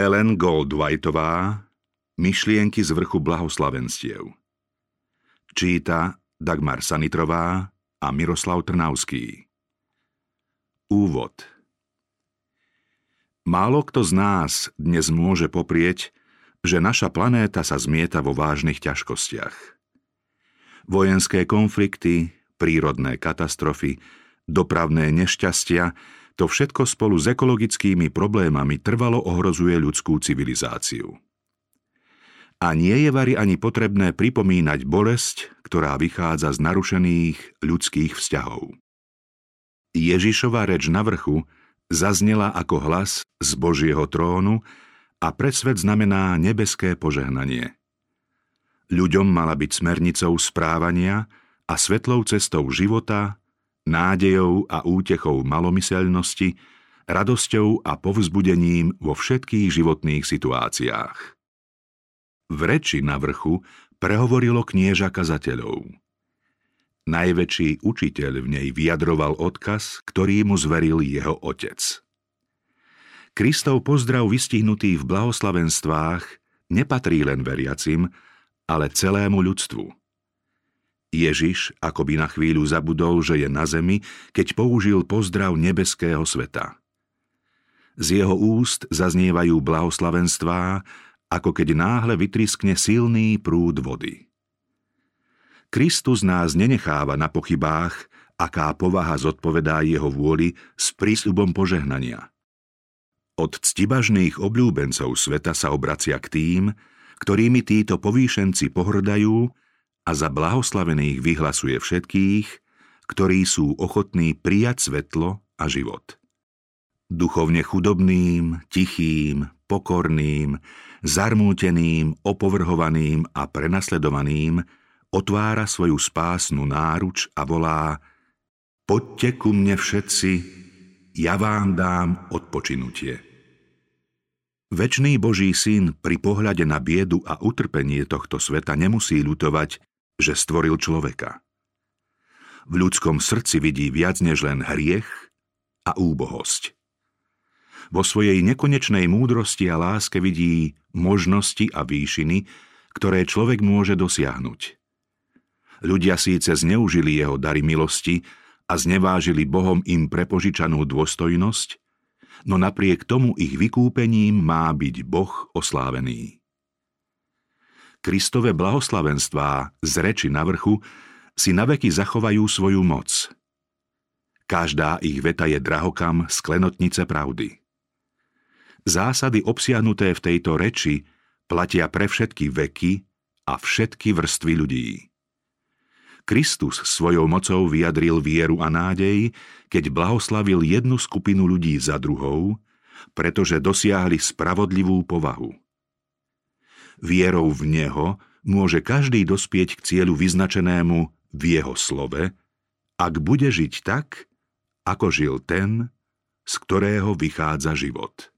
Ellen Goldwhiteová Myšlienky z vrchu blahoslavenstiev. Číta Dagmar Sanitrová a Miroslav Trnavský. Úvod. Málo kto z nás dnes môže poprieť, že naša planéta sa zmieta vo vážnych ťažkostiach. Vojenské konflikty, prírodné katastrofy, dopravné nešťastia, to všetko spolu s ekologickými problémami trvalo ohrozuje ľudskú civilizáciu. A nie je vari ani potrebné pripomínať bolesť, ktorá vychádza z narušených ľudských vzťahov. Ježišova reč na vrchu zaznela ako hlas z Božieho trónu a pre svet znamená nebeské požehnanie. Ľuďom mala byť smernicou správania a svetlou cestou života, nádejou a útechou malomyselnosti, radosťou a povzbudením vo všetkých životných situáciách. V reči na vrchu prehovorilo knieža kazateľov. Najväčší učiteľ v nej vyjadroval odkaz, ktorý mu zveril jeho otec. Kristov pozdrav vystihnutý v blahoslavenstvách nepatrí len veriacim, ale celému ľudstvu. Ježiš akoby na chvíľu zabudol, že je na zemi, keď použil pozdrav nebeského sveta. Z jeho úst zaznievajú blahoslavenstvá, ako keď náhle vytriskne silný prúd vody. Kristus nás nenecháva na pochybách, aká povaha zodpovedá jeho vôli s prísľubom požehnania. Od ctibažných obľúbencov sveta sa obracia k tým, ktorými títo povýšenci pohrdajú a za blahoslavených vyhlasuje všetkých, ktorí sú ochotní prijať svetlo a život. Duchovne chudobným, tichým, pokorným, zarmúteným, opovrhovaným a prenasledovaným – otvára svoju spásnu náruč a volá Poďte ku mne všetci, ja vám dám odpočinutie. Večný Boží syn pri pohľade na biedu a utrpenie tohto sveta nemusí ľutovať, že stvoril človeka. V ľudskom srdci vidí viac než len hriech a úbohosť. Vo svojej nekonečnej múdrosti a láske vidí možnosti a výšiny, ktoré človek môže dosiahnuť. Ľudia síce zneužili jeho dary milosti a znevážili Bohom im prepožičanú dôstojnosť, no napriek tomu ich vykúpením má byť Boh oslávený. Kristové blahoslavenstvá z reči na vrchu si naveky zachovajú svoju moc. Každá ich veta je drahokam sklenotnice pravdy. Zásady obsiahnuté v tejto reči platia pre všetky veky a všetky vrstvy ľudí. Kristus svojou mocou vyjadril vieru a nádej, keď blahoslavil jednu skupinu ľudí za druhou, pretože dosiahli spravodlivú povahu. Vierou v Neho môže každý dospieť k cieľu vyznačenému v Jeho slove, ak bude žiť tak, ako žil ten, z ktorého vychádza život.